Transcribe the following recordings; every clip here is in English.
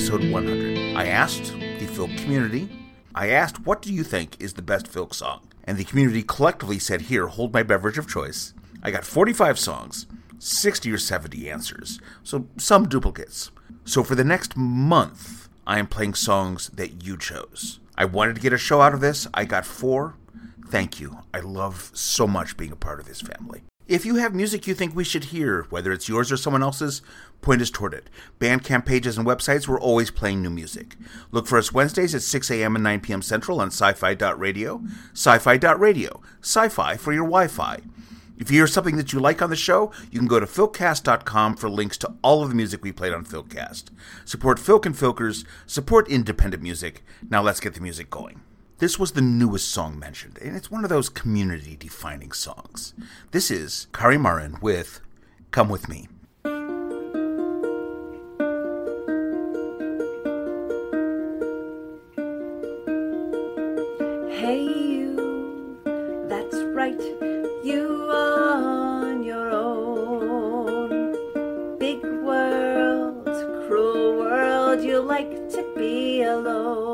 episode 100. I asked the filk community, I asked, what do you think is the best filk song? And the community collectively said, here, hold my beverage of choice. I got 45 songs, 60 or 70 answers, so some duplicates. So for the next month, I am playing songs that you chose. I wanted to get a show out of this. I got four. Thank you. I love so much being a part of this family. If you have music you think we should hear, whether it's yours or someone else's, point us toward it. Bandcamp pages and websites, we're always playing new music. Look for us Wednesdays at 6 a.m. and 9 p.m. Central on sci fi.radio. Sci fi.radio. Sci fi for your Wi Fi. If you hear something that you like on the show, you can go to filkcast.com for links to all of the music we played on Filkcast. Support Filk and Filkers, support independent music. Now let's get the music going. This was the newest song mentioned, and it's one of those community defining songs. This is Kari Maaren with Come With Me. Be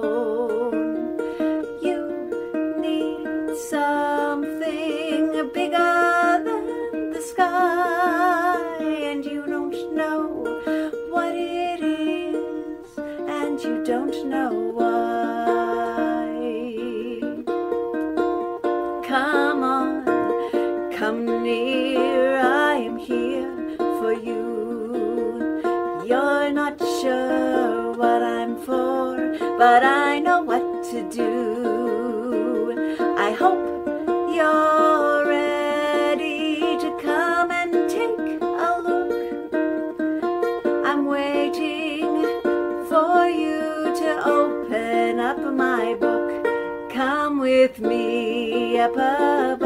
but I know what to do. I hope you're ready to come and take a look. I'm waiting for you to open up my book. Come with me up above.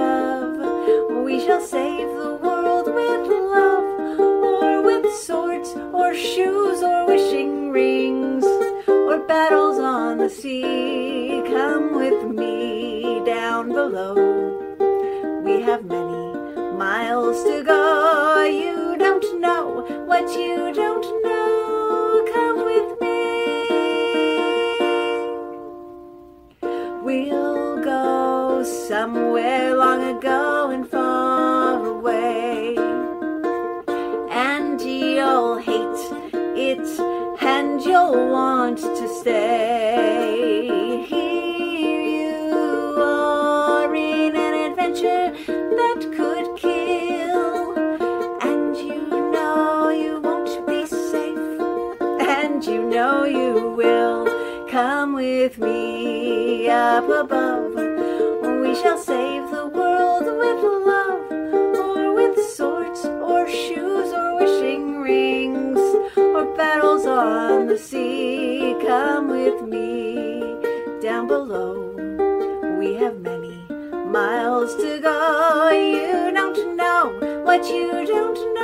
Come with me down below. We have many miles to go. You don't know what you don't on the sea. Come with me down below. We have many miles to go. You don't know what you don't know.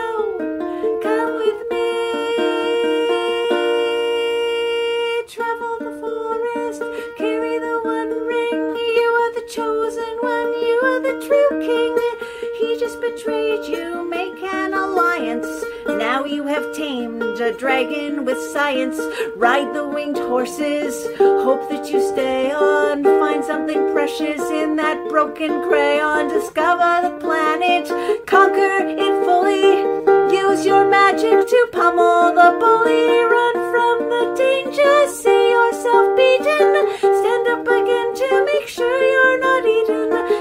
Have tamed a dragon with science. Ride the winged horses, hope that you stay on. Find something precious in that broken crayon. Discover the planet, conquer it fully. Use your magic to pummel the bully. Run from the danger, see yourself beaten. Stand up again to make sure you're not eaten.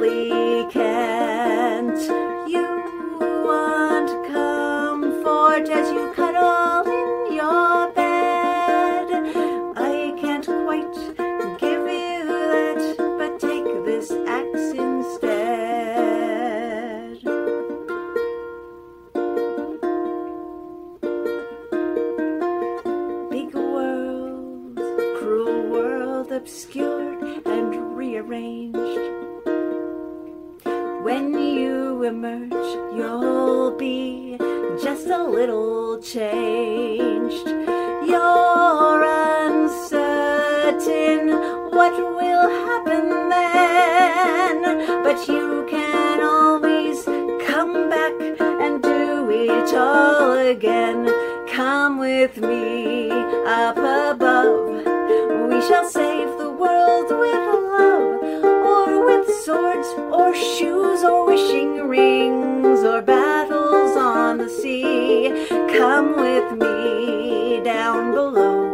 Really When you emerge, you'll be just a little changed. You're uncertain what will happen then, but you can always come back and do it all again. Come with me up above. We shall save the world with love, swords, or shoes, or wishing rings, or battles on the sea. Come with me down below.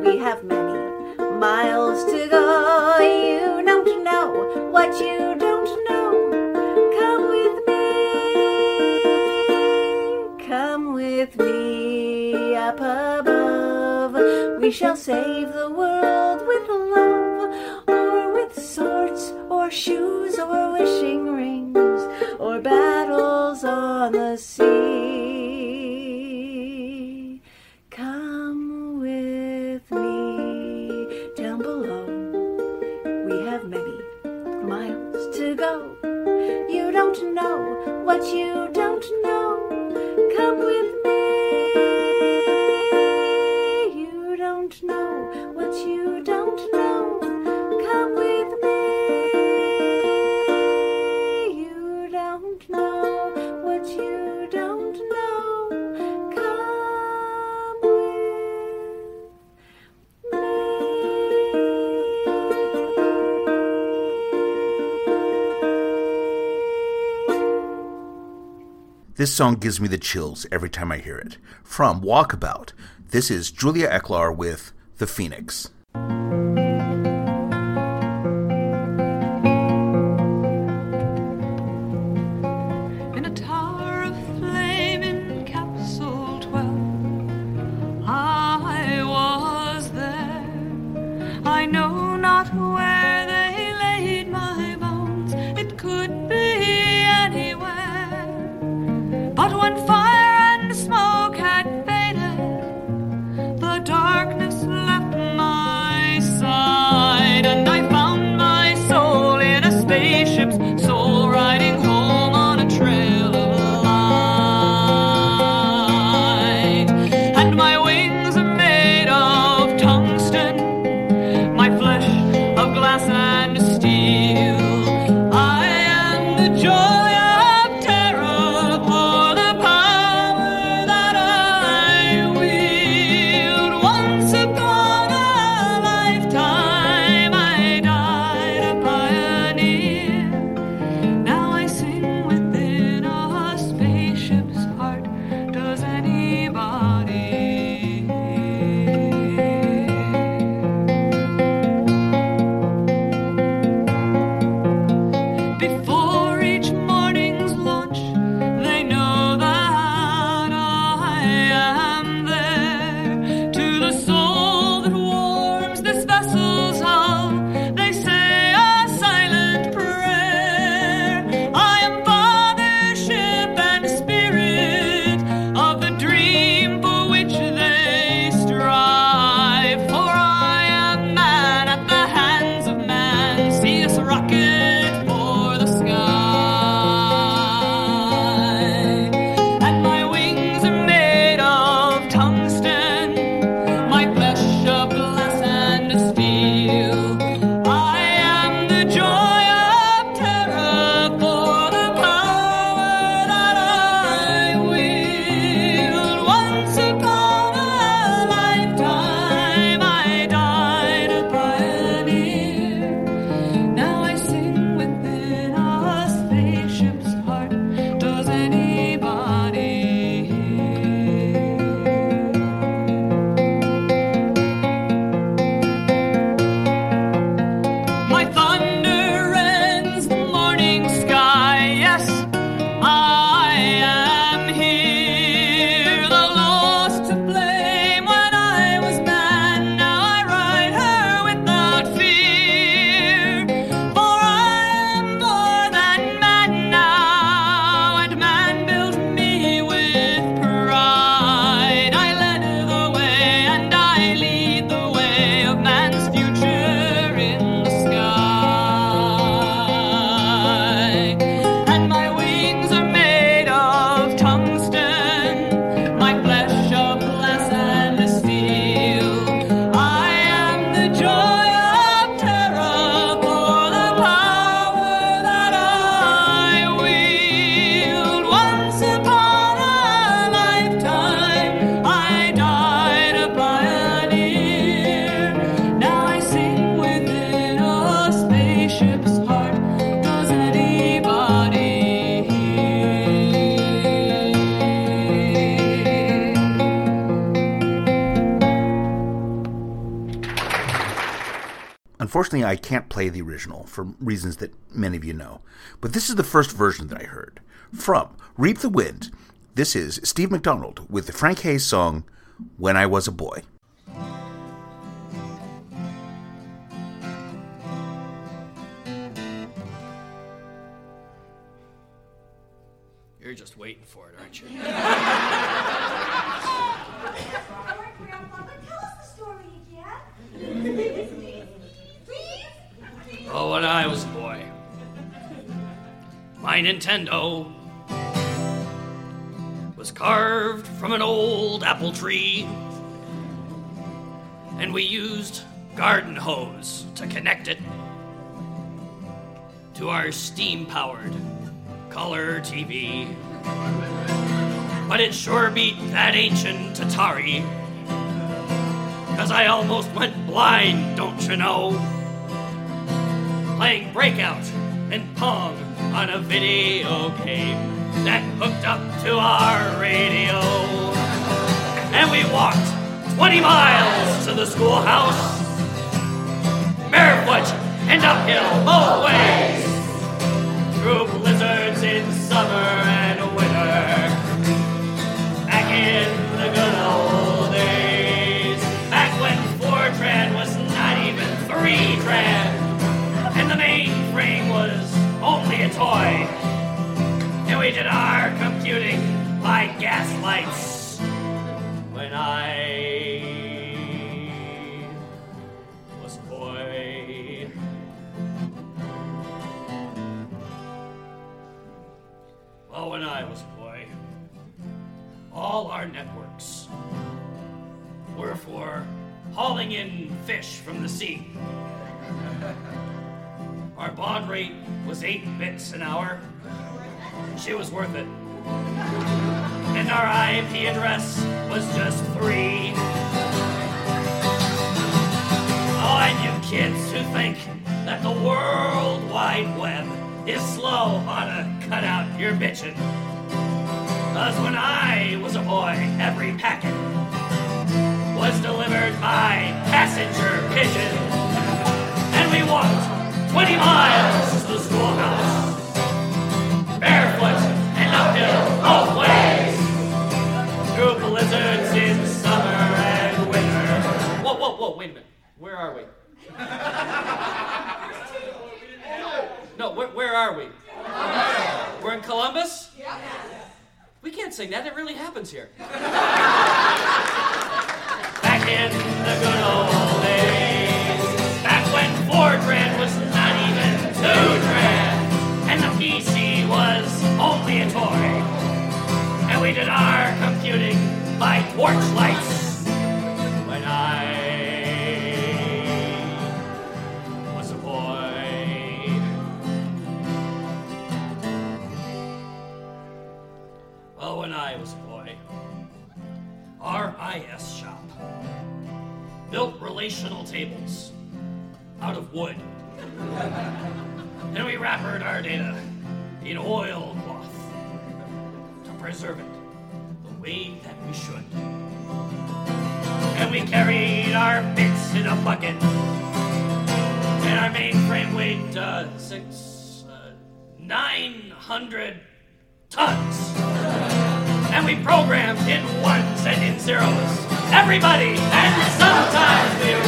We have many miles to go. You don't know what you don't know. Come with me. Come with me up above. We shall save the world or shoes, or wishing rings, or battles on the sea. Come with me down below. We have many miles to go. You don't know what you This song gives me the chills every time I hear it. From Walkabout, this is Julia Ecklar with The Phoenix. Unfortunately, I can't play the original for reasons that many of you know, but this is the first version that I heard. From Reap the Wind, this is Steve McDonald with the Frank Hayes song When I Was a Boy. You're just waiting for it, aren't you? Oh, when I was a boy, my Nintendo was carved from an old apple tree, and we used garden hose to connect it to our steam powered color TV. But it sure beat that ancient Atari. Cause I almost went blind, don't you know? Playing Breakout and Pong on a video game that hooked up to our radio. And we walked 20 miles to the schoolhouse, barefoot and uphill both ways, through blizzards in summer and winter. Back in baud rate was eight bits an hour. She was worth it. And our IP address was just three. Oh, and you kids who think that the World Wide Web is slow ought to cut out your bitchin'. Cause when I was a boy, every packet was delivered by passenger pigeon. And we walked 20 miles to the schoolhouse, barefoot and uphill both ways, through blizzards in summer and winter. Whoa, whoa, whoa, wait a minute. Where are we? No, where, where are we? We're in Columbus? We can't sing that. It really happens here. Back in the good old days. Back when Fortran was even. And the PC was only a toy. And we did our computing by torchlights. When I was a boy. Well, when I was a boy, our IS shop built relational tables out of wood. wrapped our data in oilcloth to preserve it the way that we should. And we carried our bits in a bucket. And our mainframe weighed uh, six, uh, nine hundred tons. And we programmed in ones and in zeros. Everybody, and sometimes we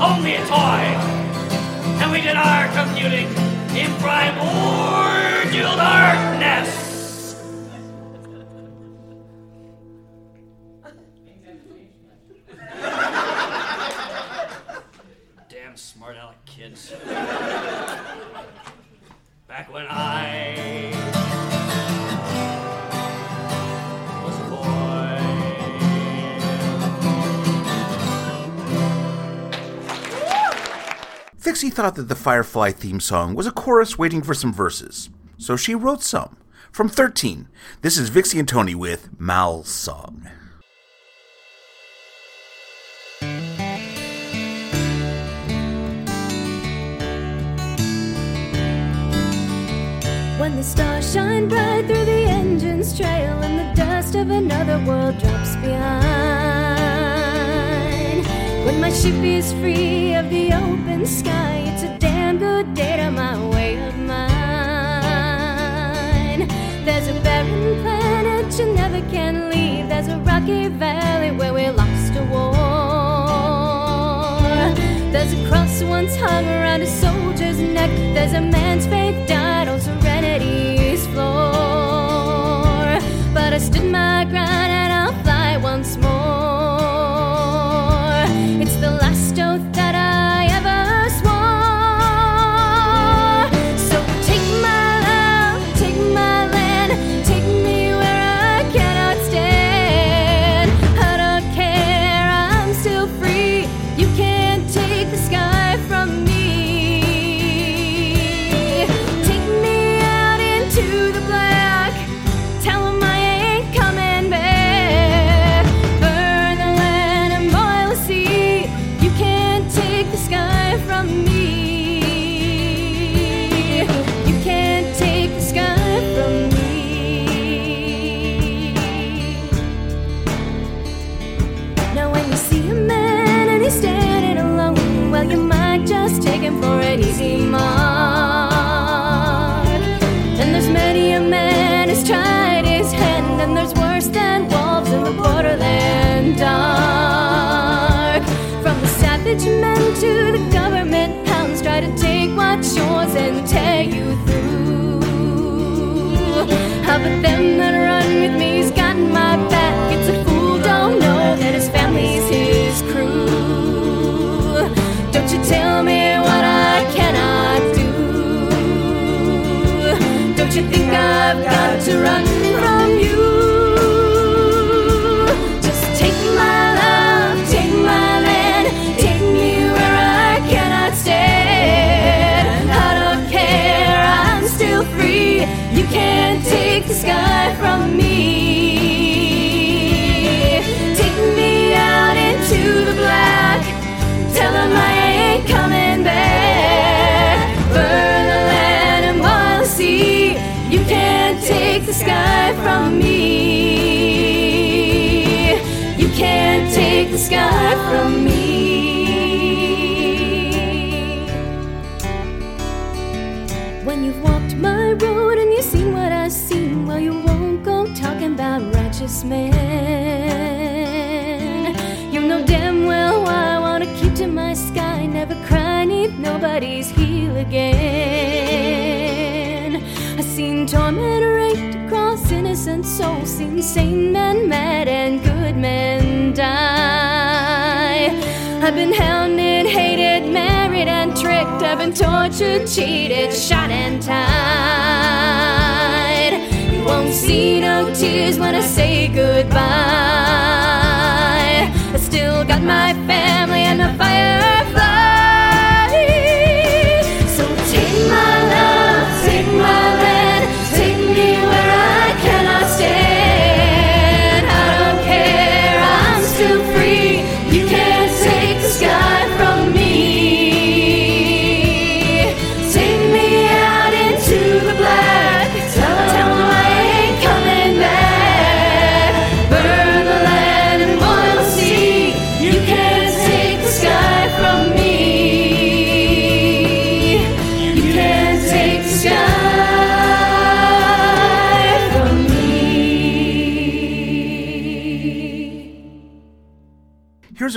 only a toy. And we did our computing in primordial darkness. Damn smart aleck kids. Back when I boy. Thought that the Firefly theme song was a chorus waiting for some verses, so she wrote some From 13, this is Vixy and Tony with Mal's Song. When the stars shine bright through the engine's trail and the dust of another world drops behind. When my ship is free of the open sky, good my way of mine. There's a barren planet you never can leave. There's a rocky valley where we lost a war. There's a cross once hung around a soldier's neck. There's a man's faith died on serenity's floor. But I stood my ground I've got to run sky from me. When you've walked my road and you've seen what I've seen, well, you won't go talking about righteous men. You know damn well why I wanna keep to my sky, never cry neath nobody's heel again. I've seen torment raked across innocent souls, seen sane men mad and good men die. I've been hounded, hated, married, and tricked. I've been tortured, cheated, shot, and tied. You won't see no tears when I say goodbye. I still got my family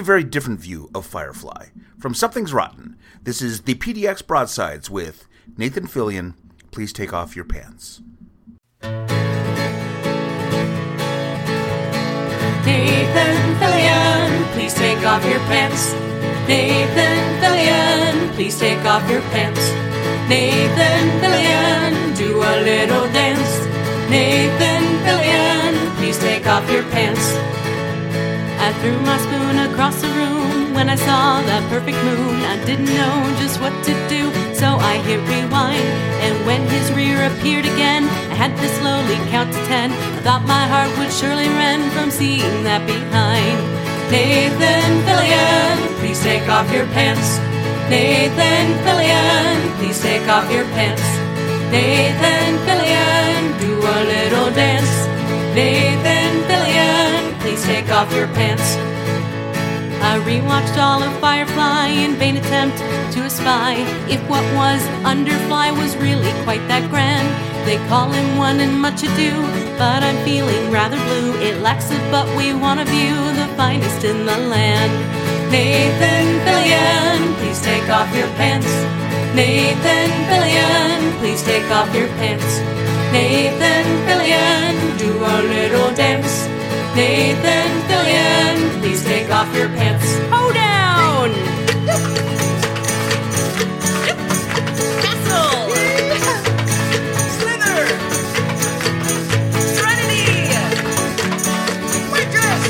a very different view of Firefly. From Something's Rotten, this is the PDX Broadsides with Nathan Fillion. Please take off your pants. Nathan Fillion, please take off your pants. Nathan Fillion, please take off your pants. Nathan Fillion, do a little dance. Nathan Fillion, please take off your pants. I threw my spoon across the room when I saw that perfect moon. I didn't know just what to do, so I hit rewind. And when his rear appeared again. I had to slowly count to ten. I thought my heart would surely rend from seeing that behind. Nathan Fillion, please take off your pants. Nathan Fillion, please take off your pants. Nathan Fillion, do a little dance. Nathan take off your pants. I rewatched all of Firefly in vain attempt to espy if what was Underfly was really quite that grand. They call him one and much ado, but I'm feeling rather blue. It lacks a but we want to view the finest in the land. Nathan Fillion, please take off your pants. Nathan Fillion, please take off your pants. Nathan Fillion, do a little dance. Nathan Fillion, please take off your pants. Oh down! Castle! Slither! Serenity! Waitress!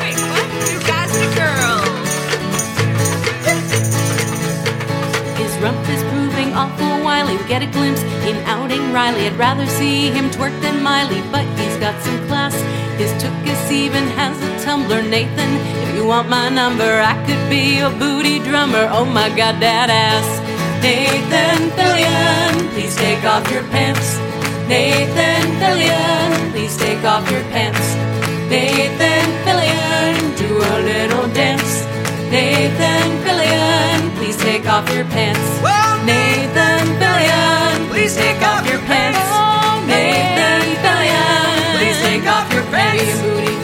Wait, what? You guys and girls! His rump is proving awful wily. We get a glimpse in outing Riley. I'd rather see him twerk than Miley, but he's got some class. His tookus even has a tumbler. Nathan, if you want my number, I could be a booty drummer. Oh my god, that ass. Nathan Fillion, please take off your pants. Nathan Fillion, please take off your pants. Nathan Fillion, do a little dance. Nathan Fillion, please take off your pants. Nathan Fillion, please take off your pants. Nathan Fillion, please take off your pants.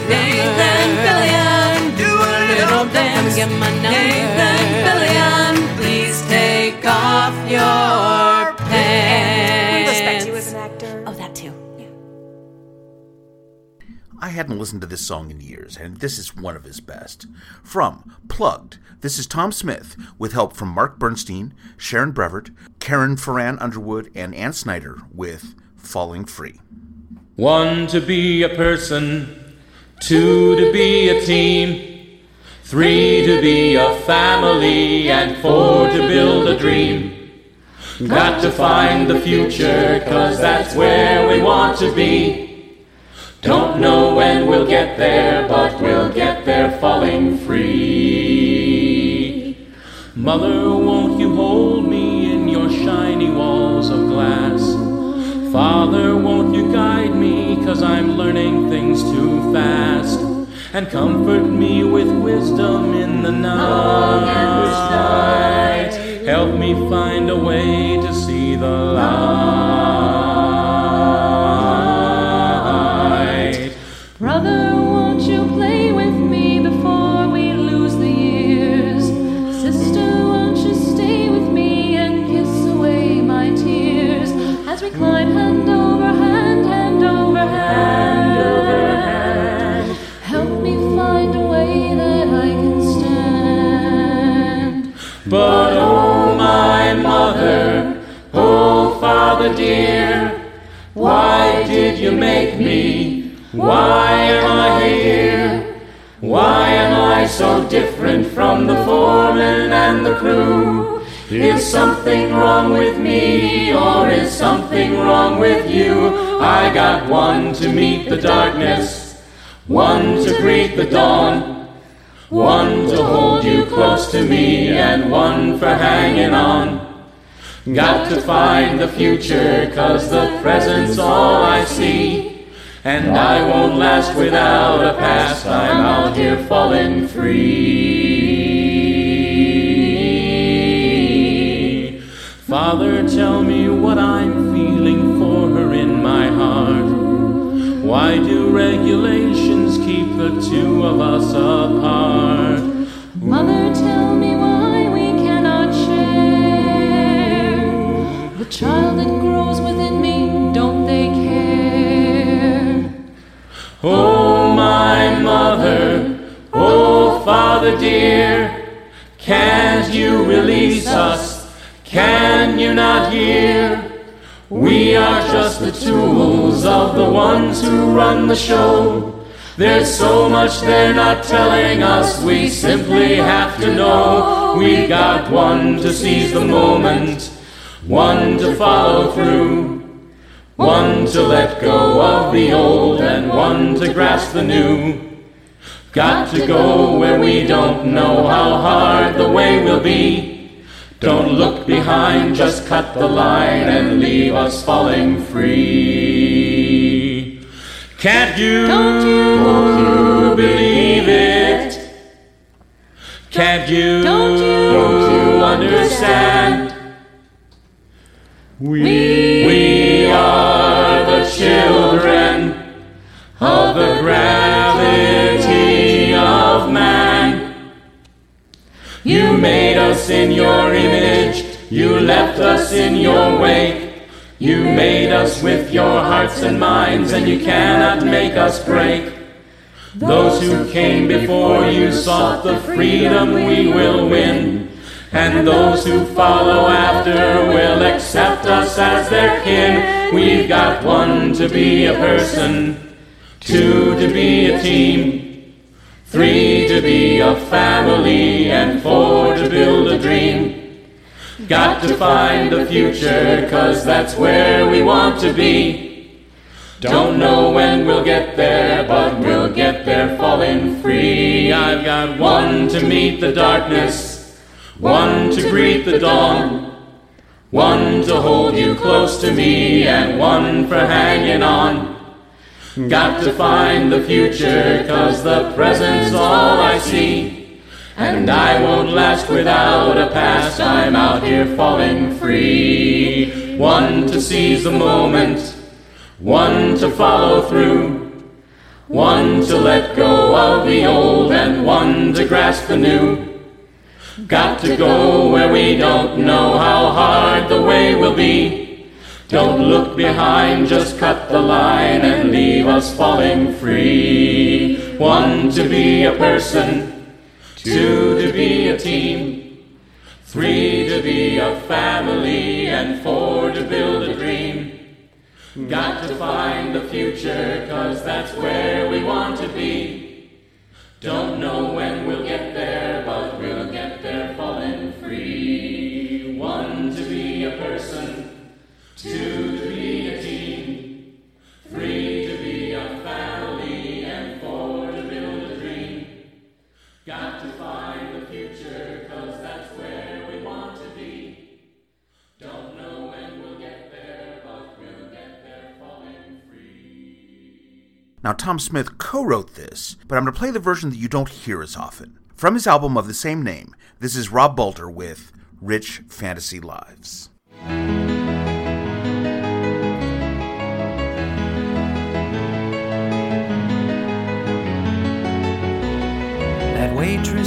Nathan Fillion, do a little dance. Nathan Fillion, please take off your We respect you pants. as an actor. Oh, that too. I hadn't listened to this song in years, and this is one of his best. From Plugged, this is Tom Smith, with help from Mark Bernstein, Sharon Brevert, Karen Ferran Underwood, and Ann Snyder with Falling Free. One to be a person, two to be a team, three to be a family, and four to build a dream. Got to find the future, cause that's where we want to be. Don't know when we'll get there, but we'll get there falling free. Mother, won't Father, won't you guide me, cause I'm learning things too fast? And comfort me with wisdom in the night. Help me find a way to see the light. But oh, my mother, oh, father dear, why did you make me? Why am I here? Why am I so different from the foreman and the crew? Is something wrong with me, or is something wrong with you? I got one to meet the darkness, one to greet the dawn. One to hold you close to me, and one for hanging on. Got to find the future, cause the present's all I see. And I won't last without a past, I'm out here falling free. Father, tell me what I'm feeling for her in my heart. Why do regulations keep the two of us apart? Mother, tell me why we cannot share the child that grows within me. Don't they care? Oh, my mother, oh, father dear, can't you release us? Can you not hear? Just the tools of the ones who run the show. There's so much they're not telling us, we simply have to know. We got one to seize the moment, one to follow through. one to let go of the old and one to grasp the new. Got to go where we don't know how hard the way will be. Don't look behind, just cut the line and leave us falling free. Can't you, Don't you believe it? Can't you, Don't you understand? We, we are the children of the gravity You made us in your image, you left us in your wake. You made us with your hearts and minds, and you cannot make us break. Those who came before you sought the freedom we will win. And those who follow after will accept us as their kin. We've got one to be a person, two to be a team, three to be a family, and four to build a dream. Got to find the future, cause that's where we want to be. Don't know when we'll get there, but we'll get there falling free. I've got one to meet the darkness, one to greet the dawn, one to hold you close to me, and one for hanging on. Got to find the future, cause the present's all I see. And I won't last without a past, I'm out here falling free. One to seize the moment, one to follow through, one to let go of the old, and one to grasp the new. Got to go where we don't know how hard the way will be. Don't look behind, just cut the line and leave us falling free. One to be a person, two to be a team, three to be a family, and four to build a dream. Got to find the future, cause that's where we want to be. Don't know when we'll get there, but we'll get there falling free. One to be a person, two to be a team, three to be a family, and four to build a dream. Got to find the future, cause that's where we want to be. Don't know when we'll get there, but we'll get there falling free. Now, Tom Smith co wrote this, but I'm going to play the version that you don't hear as often. From his album of the same name, this is Rob Balder with Rich Fantasy Lives.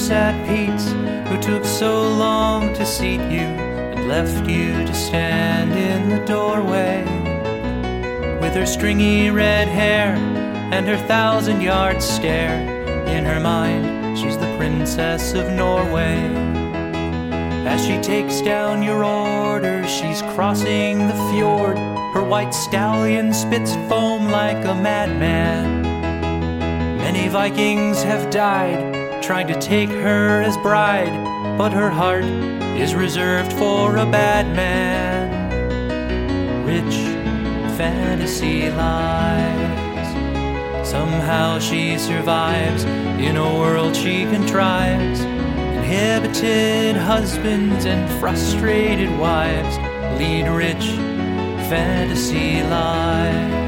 At Pete's who took so long to seat you and left you to stand in the doorway with her stringy red hair and her thousand yard stare. In her mind, she's the princess of Norway. As she takes down your order, she's crossing the fjord. Her white stallion spits foam like a madman. Many Vikings have died trying to take her as bride, but her heart is reserved for a bad man. Rich fantasy lives. Somehow she survives in a world she contrives. Inhibited husbands and frustrated wives lead rich fantasy lives.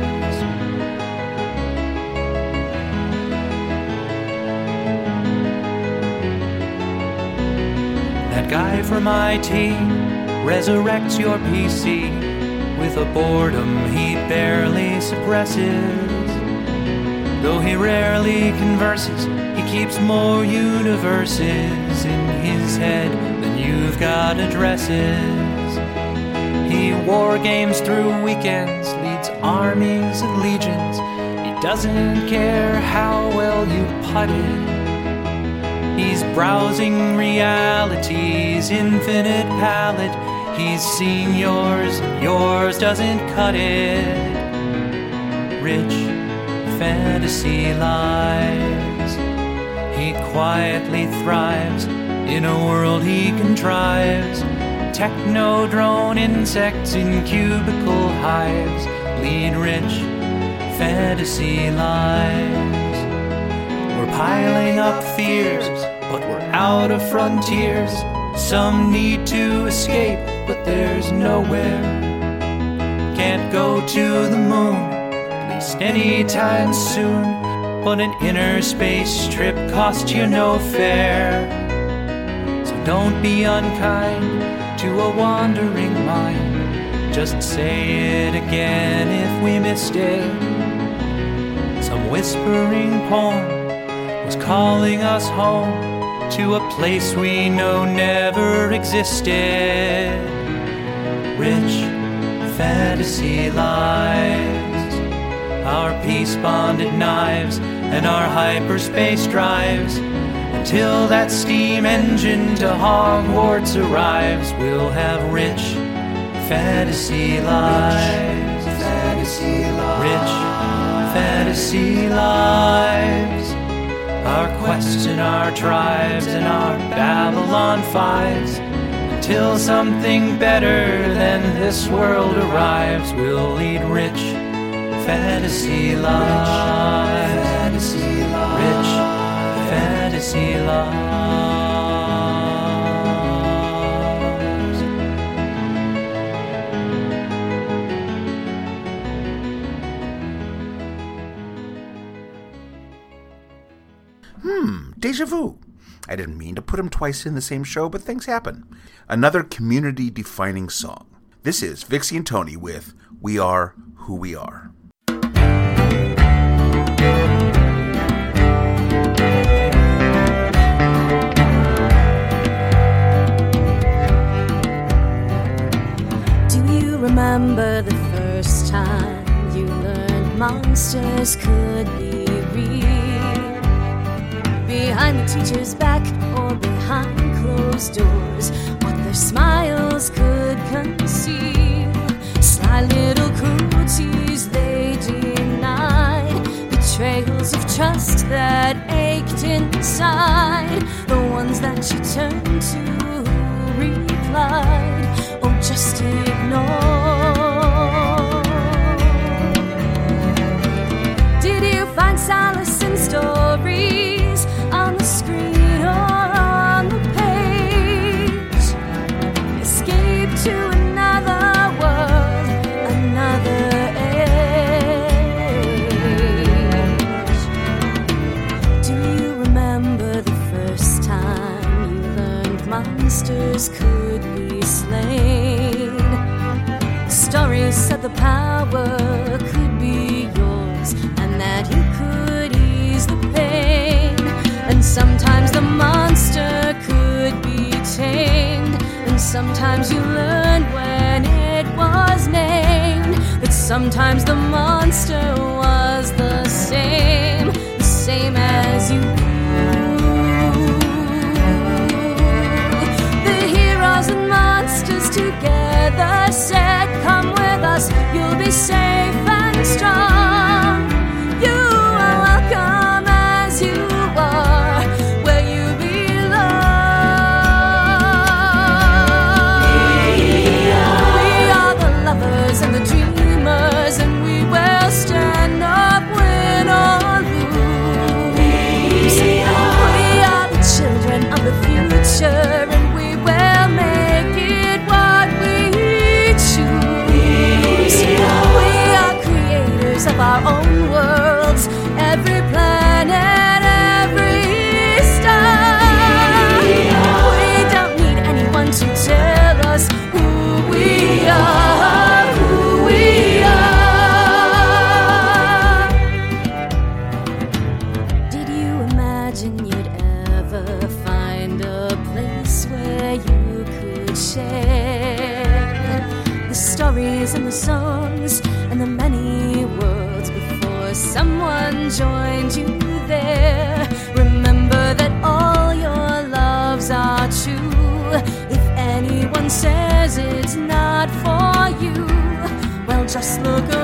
Guy from IT resurrects your PC with a boredom he barely suppresses. Though he rarely converses, he keeps more universes in his head than you've got addresses. He war games through weekends, leads armies and legions. He doesn't care how well you putted. He's browsing reality's infinite palette. He's seen yours, yours doesn't cut it. Rich fantasy lives. He quietly thrives in a world he contrives. Techno drone insects in cubicle hives lead rich fantasy lives. We're piling up fears, but we're out of frontiers. Some need to escape, but there's nowhere. Can't go to the moon, at least anytime soon. But an inner space trip costs you no fare. So don't be unkind to a wandering mind. Just say it again if we missed it. Some whispering poem calling us home to a place we know never existed. Rich fantasy lives, our peace bonded knives, and our hyperspace drives. Until that steam engine to Hogwarts arrives, we'll have rich fantasy lives. Rich Fantasy lives. Rich fantasy lives. Our quests and our tribes and our Babylon fives. Until something better than this world arrives, we'll lead rich fantasy lives. Fantasy lives. Rich fantasy lives. Deja vu. I didn't mean to put him twice in the same show, but things happen. Another community defining song. This is Vixy and Tony with We Are Who We Are. Do you remember the first time you learned monsters could be? Behind the teacher's back or behind closed doors, what their smiles could conceal. Sly little cruelties they denied, betrayals of trust that ached inside, the ones that you turned to replied, or just ignore. Did you find solace in stories monsters could be slain? Stories said the power could be yours and that you could ease the pain. And sometimes the monster could be tamed. And sometimes you learned when it was named. But sometimes the monster was the same, the same as you. Together. Said, Come with us, you'll be safe for you, well, just look around,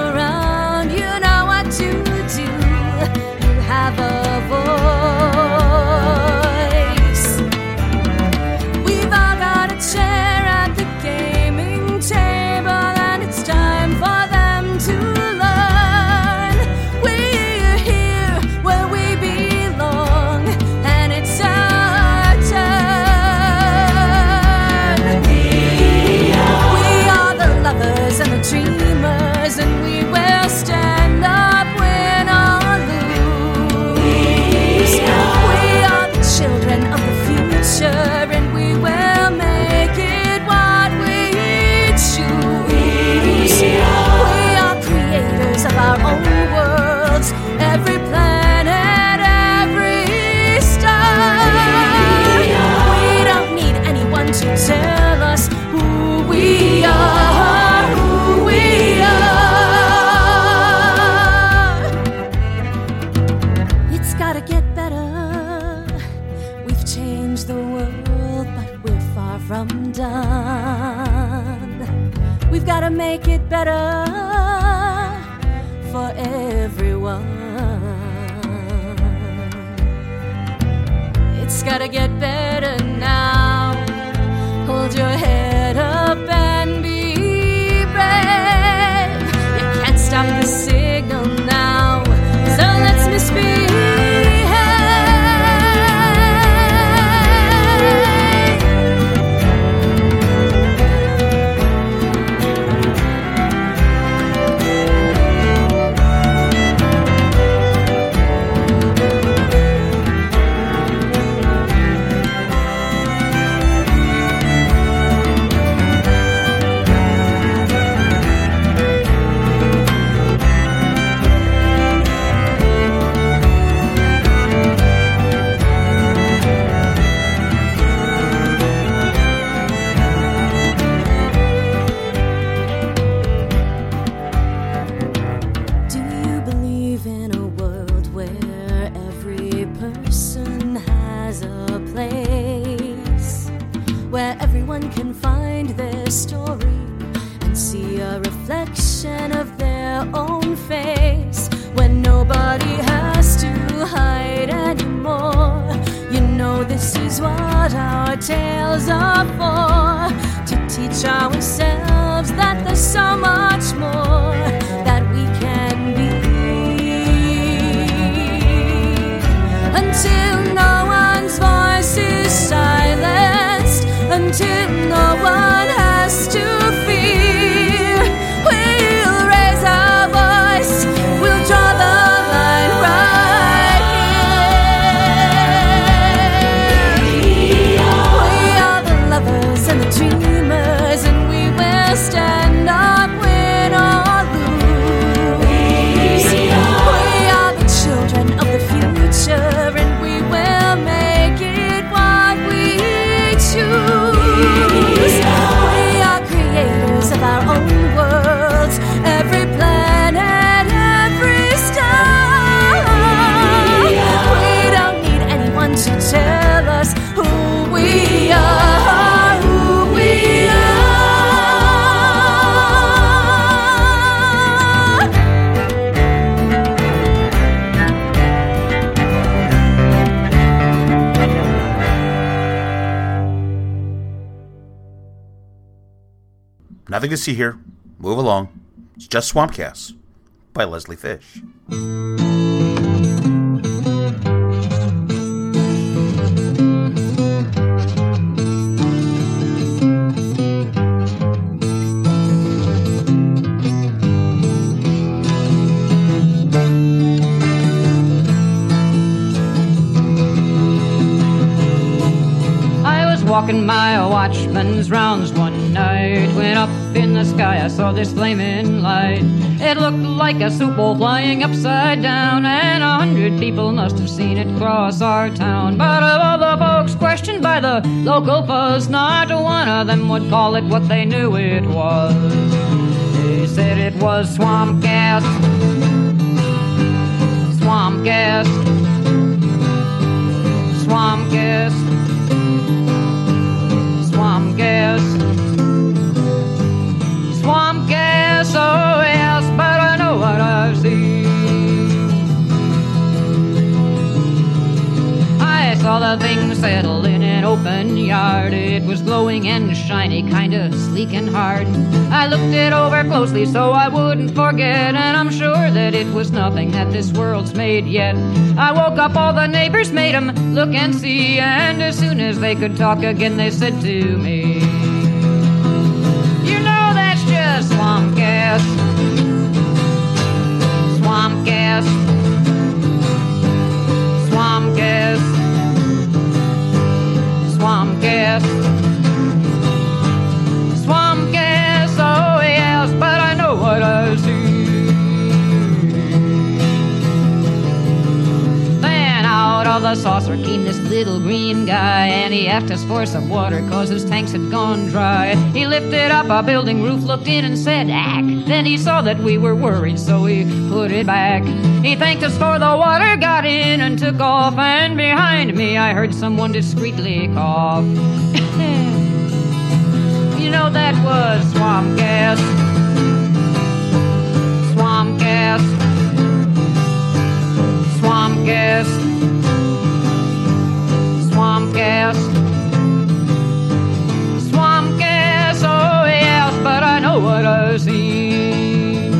Nothing to see here. Move along. It's just Swamp Gas by Leslie Fish. I was walking my watchman's rounds one night when up in the sky I saw this flaming light. It looked like a soup bowl flying upside down, and a hundred people must have seen it cross our town. But of all the folks questioned by the local buzz, not one of them would call it what they knew it was. They said it was. Swamp gas. Swamp gas swamp gas. Swamp gas, oh yes, but I know what I've seen. I saw the thing settle in an open yard. It was glowing and shiny, kinda sleek and hard. I looked it over closely so I wouldn't forget, and I'm sure that it was nothing that this world's made yet. I woke up, all the neighbors made 'em look and see, and as soon as they could talk again, they said to me, gas, swamp gas, swamp gas, swamp gas. Came this little green guy, and he asked us for some water, cause his tanks had gone dry. He lifted up a building roof, looked in, and said, Ack. Then he saw that we were worried, so he put it back. He thanked us for the water, got in, and took off, and behind me I heard someone discreetly cough. you know that was swamp gas. Swamp gas. Swamp gas. Gas. Swamp gas, oh yes, but I know what I see.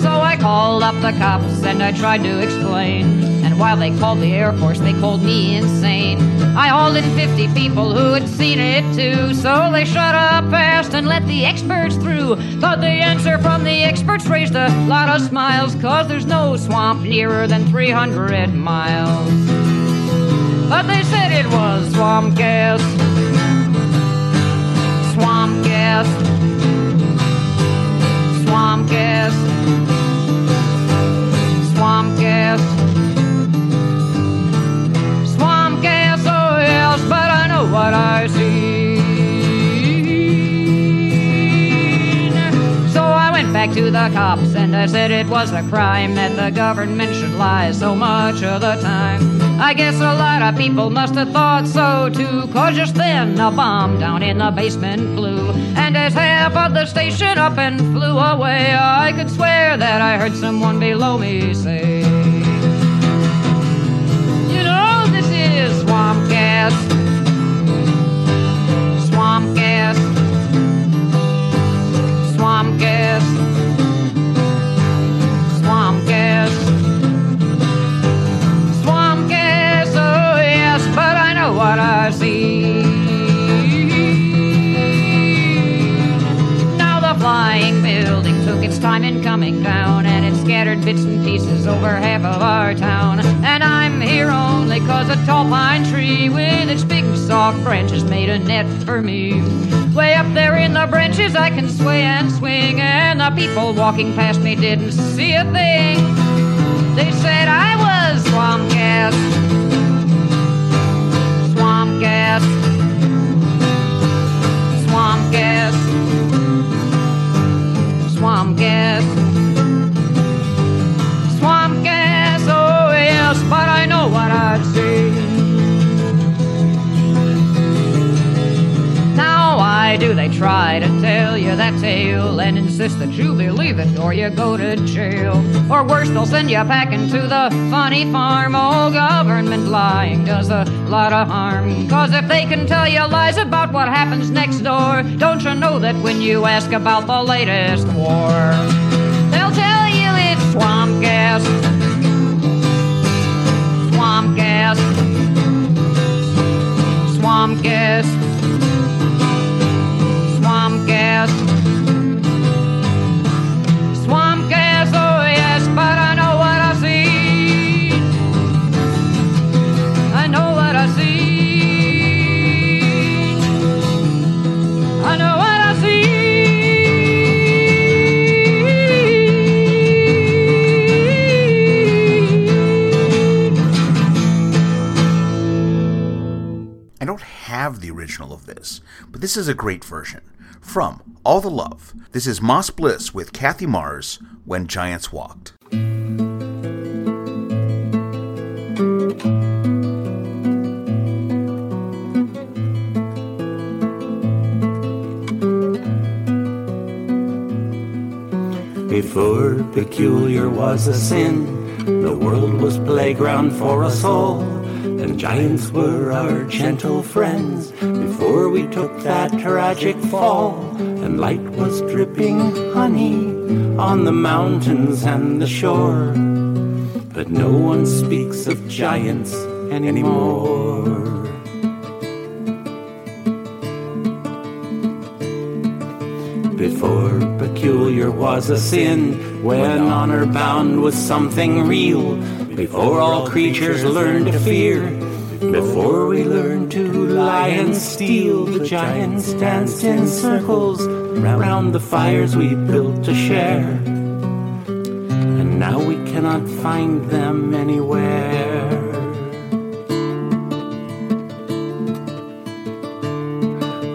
So I called up the cops and I tried to explain. And while they called the Air Force, they called me insane. I hauled in 50 people who had seen it too. So they shut up fast and let the experts through. But the answer from the experts raised a lot of smiles. Cause there's no swamp nearer than 300 miles. But they said it was swamp gas. Swamp gas. Swamp gas. To the cops and I said it was a crime that the government should lie so much of the time. I guess a lot of people must have thought so too, cause just then a bomb down in the basement blew. And as half of the station up and flew away, I could swear that I heard someone below me say, You know, this is swamp gas. Swamp gas. Swamp gas. See. Now the flying building took its time in coming down, and it scattered bits and pieces over half of our town. And I'm here only cause a tall pine tree with its big soft branches made a net for me. Way up there in the branches I can sway and swing, and the people walking past me didn't see a thing. They said I was swamp gas. Gas. Swamp gas, oh yes, but I know what I'd say. Do they try to tell you that tale and insist that you believe it or you go to jail? Or worse, they'll send you packing to the funny farm. Oh, government lying does a lot of harm. Cause if they can tell you lies about what happens next door, don't you know that when you ask about the latest war, they'll tell you it's swamp gas. Swamp gas. Swamp gas. Gas. Swamp gas, oh yes, but I know what I see. I know what I see. I know what I see. I don't have the original of this, but this is a great version. From All the Love, this is Moss Bliss with Kathy Mars, When Giants Walked. Before peculiar was a sin, the world was playground for us all, and giants were our gentle friends. Before we took that tragic fall, and light was dripping honey on the mountains and the shore. But no one speaks of giants anymore. Before peculiar was a sin, when honor bound was something real. Before all creatures learned to fear, before we learned to lie and steal, the giants danced in circles round the fires we built to share. And now we cannot find them anywhere.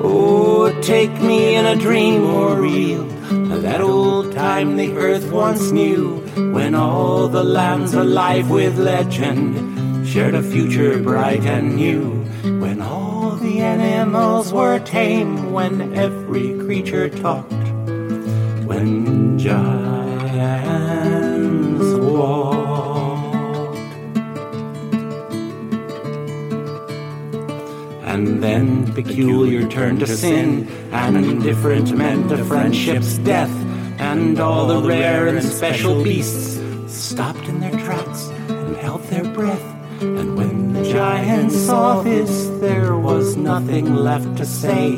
Oh, take me in a dream or real, Of that old time the earth once knew, when all the lands alive with legend a future bright and new, when all the animals were tame, when every creature talked, when giants walked. And then peculiar turned to sin, and indifferent meant to friendship's death. And all the rare and special beasts stopped in their giant saw this, there was nothing left to say.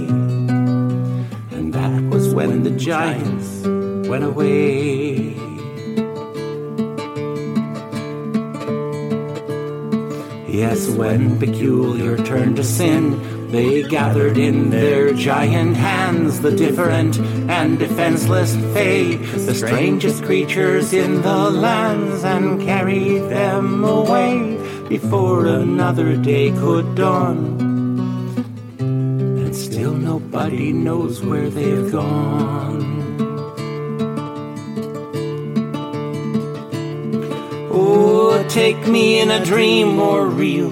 And that was when the giants went away. Yes, when peculiar turned to sin, they gathered in their giant hands the different and defenseless Fae, the strangest creatures in the lands, and carried them away before another day could dawn. And still nobody knows where they've gone. Oh, take me in a dream or real.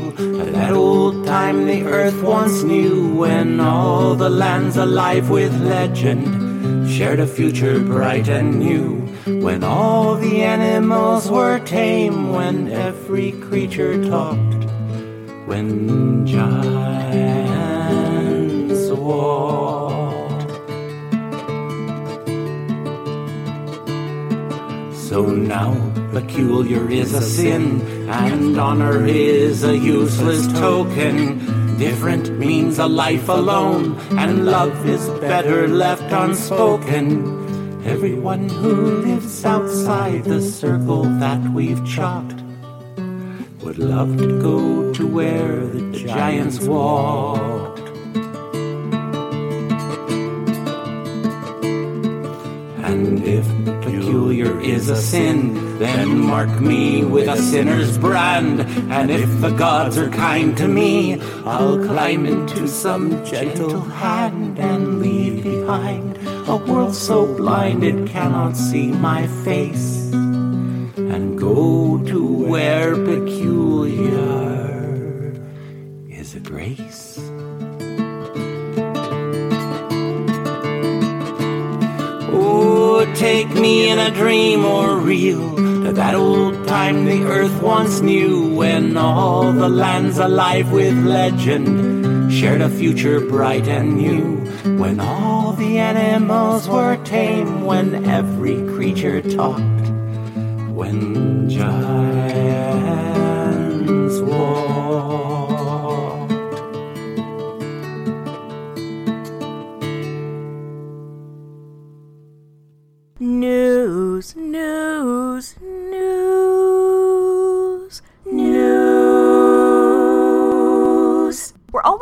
That old time the earth once knew when all the lands alive with legend shared a future bright and new. When all the animals were tame, when every creature talked, when giants walked. So now peculiar is a sin, and honor is a useless token. Different means a life alone, and love is better left unspoken. Everyone who lives outside the circle that we've chalked would love to go to where the giants walked. And if is a sin, then mark me with a sinner's brand. And if the gods are kind to me, I'll climb into some gentle hand and leave behind a world so blind it cannot see my face. And go to where peculiar is a grace. Take me in a dream or real to that old time the earth once knew when all the lands alive with legend shared a future bright and new. When all the animals were tame, when every creature talked, when giants News, news,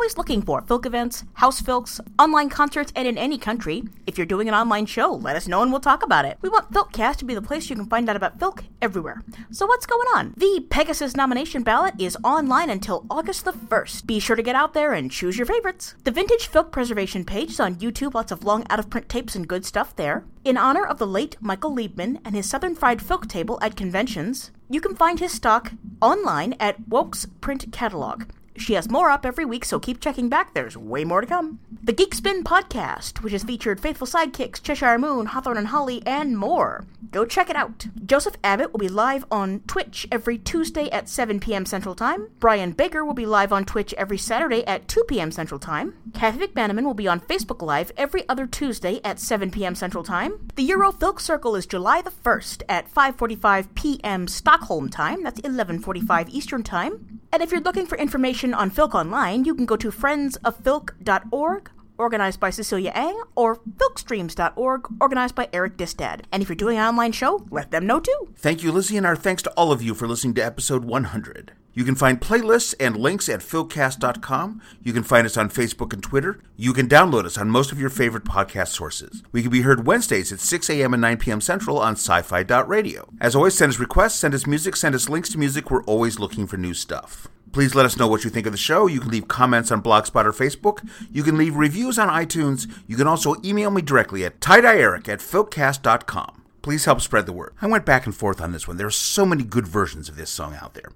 always looking for folk events, house Filks, online concerts, and in any country. If you're doing an online show, let us know and we'll talk about it. We want Filkcast to be the place you can find out about Filk everywhere. So what's going on? The Pegasus nomination ballot is online until August the 1st. Be sure to get out there and choose your favorites. The Vintage Filk Preservation page is on YouTube, lots of long out of print tapes and good stuff there. In honor of the late Michael Liebman and his Southern Fried Filk table at conventions, you can find his stock online at Woke's print catalog. She has more up every week, so keep checking back. There's way more to come. The Geek Spin podcast, which has featured Faithful Sidekicks, Cheshire Moon, Hawthorne and Holly, and more. Go check it out. Joseph Abbott will be live on Twitch every Tuesday at 7 p.m. Central Time. Brian Baker will be live on Twitch every Saturday at 2 p.m. Central Time. Kathy McManaman will be on Facebook Live every other Tuesday at 7 p.m. Central Time. The Euro Filk Circle is July the 1st at 5:45 p.m. Stockholm time. That's 11:45 Eastern Time. And if you're looking for information on Filk Online, you can go to friendsoffilk.org, organized by Cecilia Eng, or filkstreams.org, organized by Eric Distad. And if you're doing an online show, let them know too. Thank you, Lizzie, and our thanks to all of you for listening to episode 100. You can find playlists and links at filkcast.com. You can find us on Facebook and Twitter. You can download us on most of your favorite podcast sources. We can be heard Wednesdays at 6 a.m. and 9 p.m. Central on sci-fi.radio. As always, send us requests, send us music, send us links to music. We're always looking for new stuff. Please let us know what you think of the show. You can leave comments on Blogspot or Facebook. You can leave reviews on iTunes. You can also email me directly at tiedyeeric at filkcast.com. Please help spread the word. I went back and forth on this one. There are so many good versions of this song out there.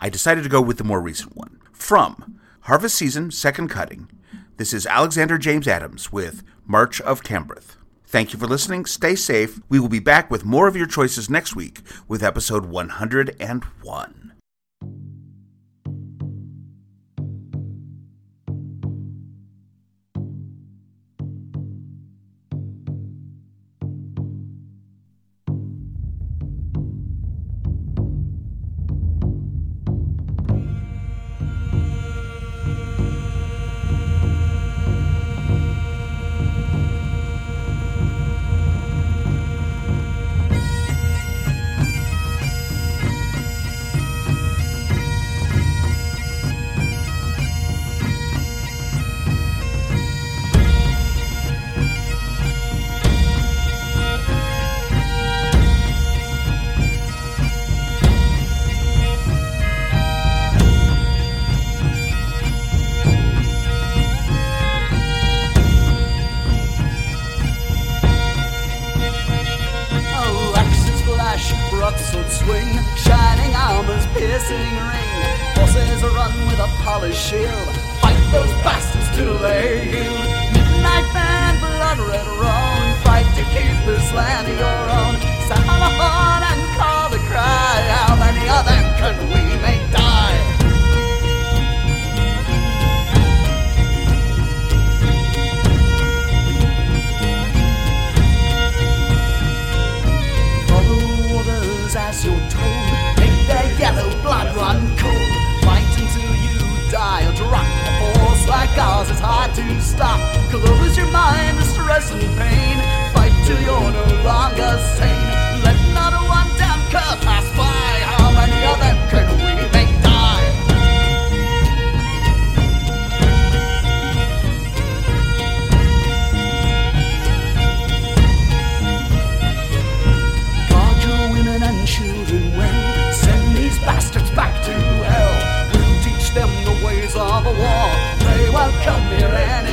I decided to go with the more recent one. From Harvest Season, Second Cutting, this is Alexander James Adams with March of Cambreadth. Thank you for listening. Stay safe. We will be back with more of your choices next week with episode 101. Hard to stop. Close your mind to stress and pain. Fight till you're no longer sane. Let not a one damn cur come here anymore.